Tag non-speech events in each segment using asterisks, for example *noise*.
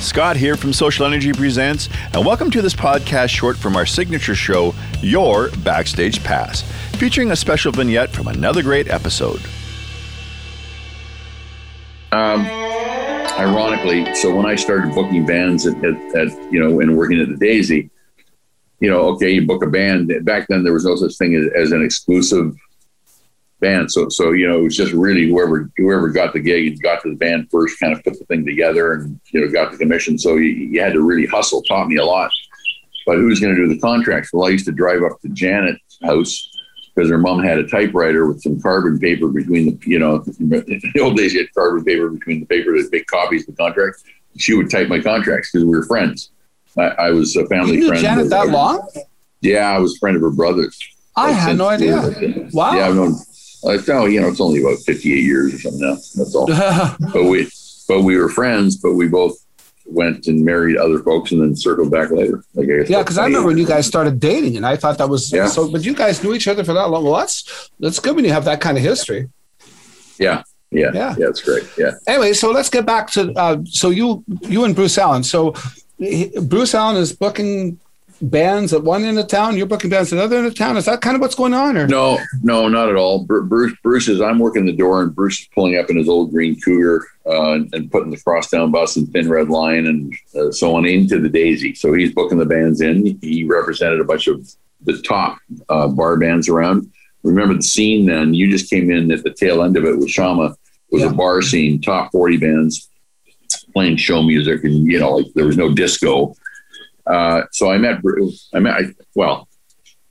Scott here from SocialNRG Presents, and welcome to this podcast short from our signature show, Your Backstage Pass, featuring a special vignette from another great episode. Um, ironically, so when I started booking bands at, at, at, you know and working at the Daisy, you know, okay, you book a band. Back then, there was no such thing as, as an exclusive band. So so you know, it was just really whoever whoever got the gig and got to the band first, kind of put the thing together and you know got the commission. So you, you had to really hustle. Taught me a lot. But who's going to do the contracts? Well, I used to drive up to Janet's house because her mom had a typewriter with some carbon paper between the, you know, *laughs* in the old days you had carbon paper between the paper to make copies of the contract. She would type my contracts because we were friends. I, I was a family You knew friend. Janet that long? Yeah, I was a friend of her brother's. I had no idea. Wow. Yeah, I've known. It's oh, you know, it's only about fifty-eight years or something now. That's all. *laughs* but we, but we were friends. But we both went and married other folks, and then circled back later. Like I guess yeah, because I remember when you guys started dating, and I thought that was Yeah. so. But you guys knew each other for that long. Well, that's that's good when you have that kind of history. Yeah, yeah, Yeah. yeah, It's great. Yeah. Anyway, so let's get back to uh, so you you and Bruce Allen. So he- Bruce Allen is booking bands at one end of town. You're booking bands at another end of town. Is that kind of what's going on? Or No, no, not at all. Bruce, Bruce is. I'm working the door, and Bruce is pulling up in his old green Cougar uh, and, and putting the crosstown bus and thin red line and uh, so on into the Daisy. So he's booking the bands in. He represented a bunch of the top uh, bar bands around. Remember the scene then? You just came in at the tail end of it with Shama. Was Yeah. a bar scene, top 40 bands playing show music, and you know, like there was no disco. Uh, so I met Bruce. I met, I, well,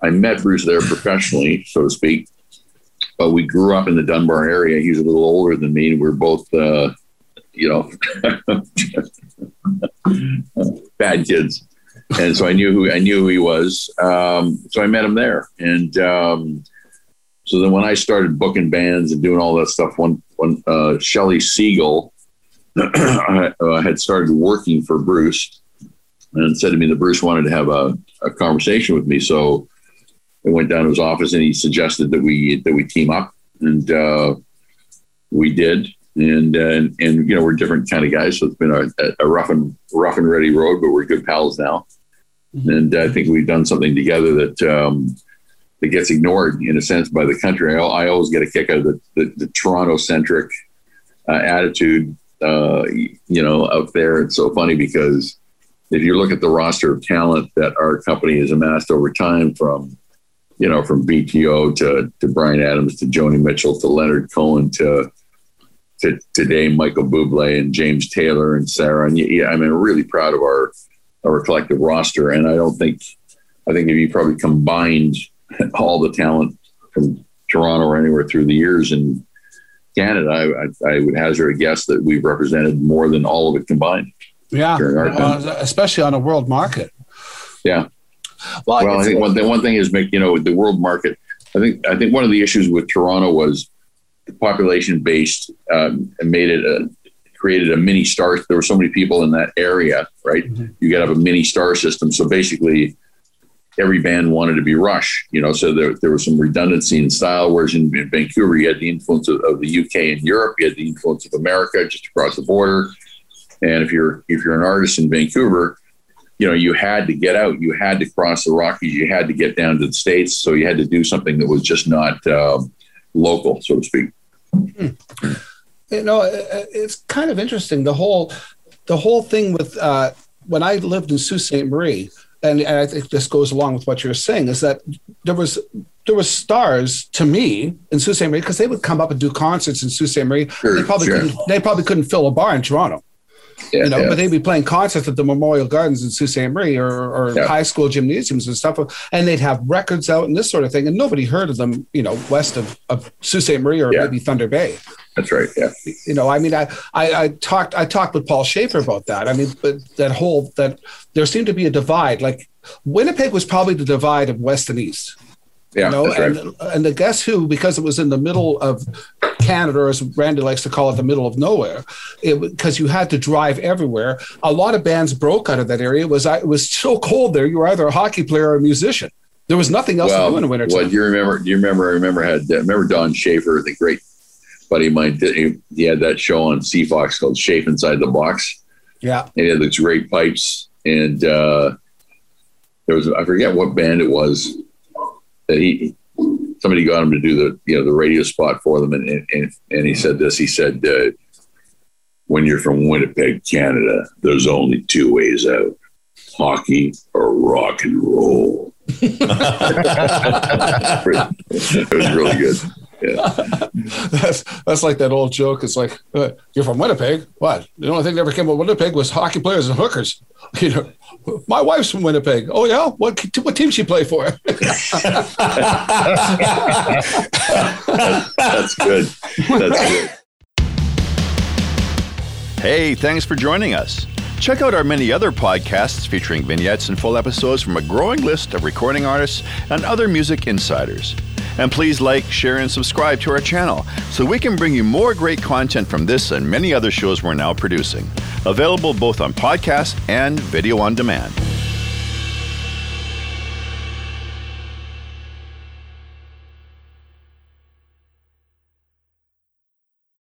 I met Bruce there professionally, so to speak. But we grew up in the Dunbar area. He's a little older than me. We're both, uh, you know, *laughs* bad kids. And so I knew who I knew who he was. Um, so I met him there. And um, so then when I started booking bands and doing all that stuff, one one uh, Shelly Siegel *clears throat* uh, had started working for Bruce and said to me that Bruce wanted to have a, a conversation with me. So I went down to his office and he suggested that we that we team up, and uh, we did. And, uh, and and you know we're different kind of guys, so it's been a, a rough and rough and ready road, but we're good pals now. And I think we've done something together that um, that gets ignored in a sense by the country. I, I always get a kick out of the, the, the Toronto centric uh, attitude, uh, you know, out there. It's so funny because if you look at the roster of talent that our company has amassed over time from you know from bto to, to Bryan Adams to joni mitchell to leonard cohen to to today michael bublé and james taylor and sarah and yeah, i mean really proud of our our collective roster. And i don't think i think if you probably combined *laughs* all the talent from toronto or anywhere through the years in canada i, I, I would hazard a guess that we've represented more than all of it combined yeah, during our time. uh, especially on a world market. Yeah. Well, Well, I it's- think one thing, one thing is make you know the world market. I think I think one of the issues with Toronto was the population based um, and made it a created a mini star. There were so many people in that area, right? Mhm. You got to have a mini star system. So basically, every band wanted to be Rush. You know, so there there was some redundancy in style. Whereas in, in Vancouver, you had the influence of, of the UK and Europe. You had the influence of America just across the border. And if you're if you're an artist in Vancouver, you know, you had to get out. You had to cross the Rockies. You had to get down to the states. So you had to do something that was just not um, local, so to speak. you know it's kind of interesting the whole the whole thing with uh, when i lived in sault ste marie and, and i think this goes along with what you're saying is that there was there was stars to me in sault ste marie because they would come up and do concerts in sault ste marie Sure, they probably sure. couldn't they probably couldn't fill a bar in toronto Yeah, you know, yeah. but they'd be playing concerts at the Memorial Gardens in Sault Ste. Marie or, or Yeah. high school gymnasiums and stuff, and they'd have records out and this sort of thing, and nobody heard of them, you know, west of, of Sault Ste. Marie or maybe Thunder Bay. That's right. Yeah. You know, I mean, I, I, I talked I talked with Paul Shaffer about that. I mean, but that whole that there seemed to be a divide. Like Winnipeg was probably the divide of west and east. Yeah. you know, right. and and the guess who because it was in the middle of Canada, or as Randy likes to call it, the middle of nowhere, because you had to drive everywhere. A lot of bands broke out of that area. It was it was so cold there. You were either a hockey player or a musician. There was nothing else to do in the winter. Well, do you remember? Do you remember? I remember had remember Don Shafer, the great buddy of mine. He, he had that show on CFox called Shape Inside the Box. Yeah. And he had these great pipes. And uh, there was, I forget what band it was he, somebody got him to do the, you know, the radio spot for them. And, and, and he said this, he said, uh, when you're from Winnipeg, Canada, there's only two ways out hockey or rock and roll. *laughs* *laughs* it was really good. Yeah. *laughs* that's that's like that old joke. It's like uh, you're from Winnipeg. What? The only thing that ever came of Winnipeg was hockey players and hookers. *laughs* You know, my wife's from Winnipeg. Oh yeah, what what team she play for? that's, *laughs* that's good. That's good. Hey, thanks for joining us. Check out our many other podcasts featuring vignettes and full episodes from a growing list of recording artists and other music insiders. And please like, share, and subscribe to our channel so we can bring you more great content from this and many other shows we're now producing. Available both on podcast and video on demand.